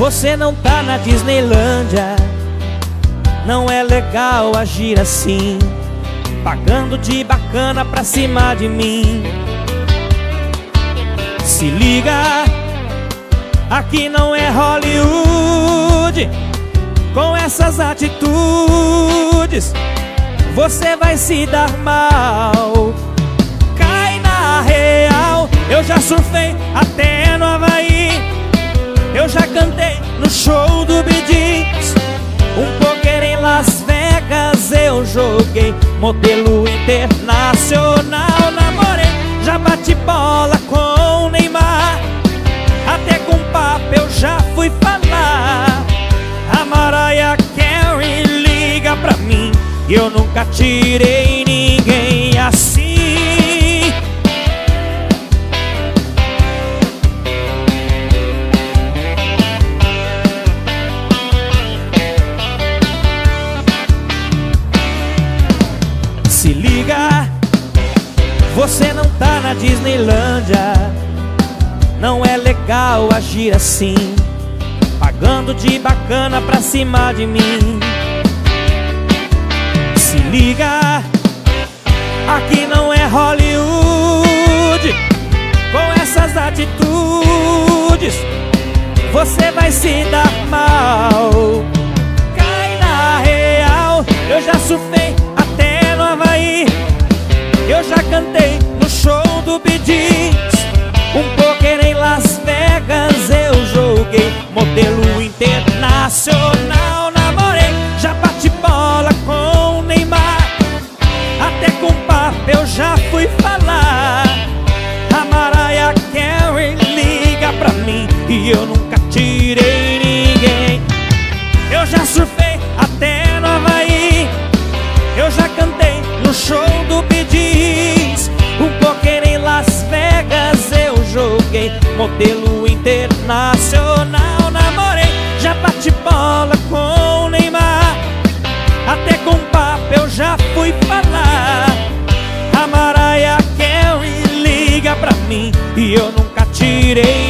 Você não tá na Disneylândia. Não é legal agir assim. Pagando de bacana pra cima de mim. Se liga Aqui não é Hollywood. Com essas atitudes Você vai se dar mal. Cai na real Eu já surfei até Eu já cantei no show do Bidins Um poker em Las Vegas eu joguei. Modelo internacional namorei Já bati bola com o Neymar. Até com papo eu já fui falar. A Mariah Carey liga pra mim E eu nunca tirei Se liga. Você não tá na Disneylândia. Não é legal agir assim. Pagando de bacana pra cima de mim. Se liga. Aqui não é Hollywood. Com essas atitudes Você vai se dar mal. Cai na real Eu já Havaí Eu já cantei no show do Bidis. Um poker em Las Vegas eu joguei. Modelo internacional namorei. Já bati bola com o Neymar. Até com papo eu já fui falar. A Mariah Carey liga pra mim E eu nunca Modelo internacional. Namorei Já bati bola com o Neymar. Até com papo eu já fui falar. A Mariah Carey liga pra mim E eu nunca tirei